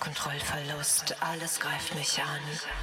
Kontrollverlust, alles greift mich an.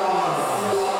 Lord.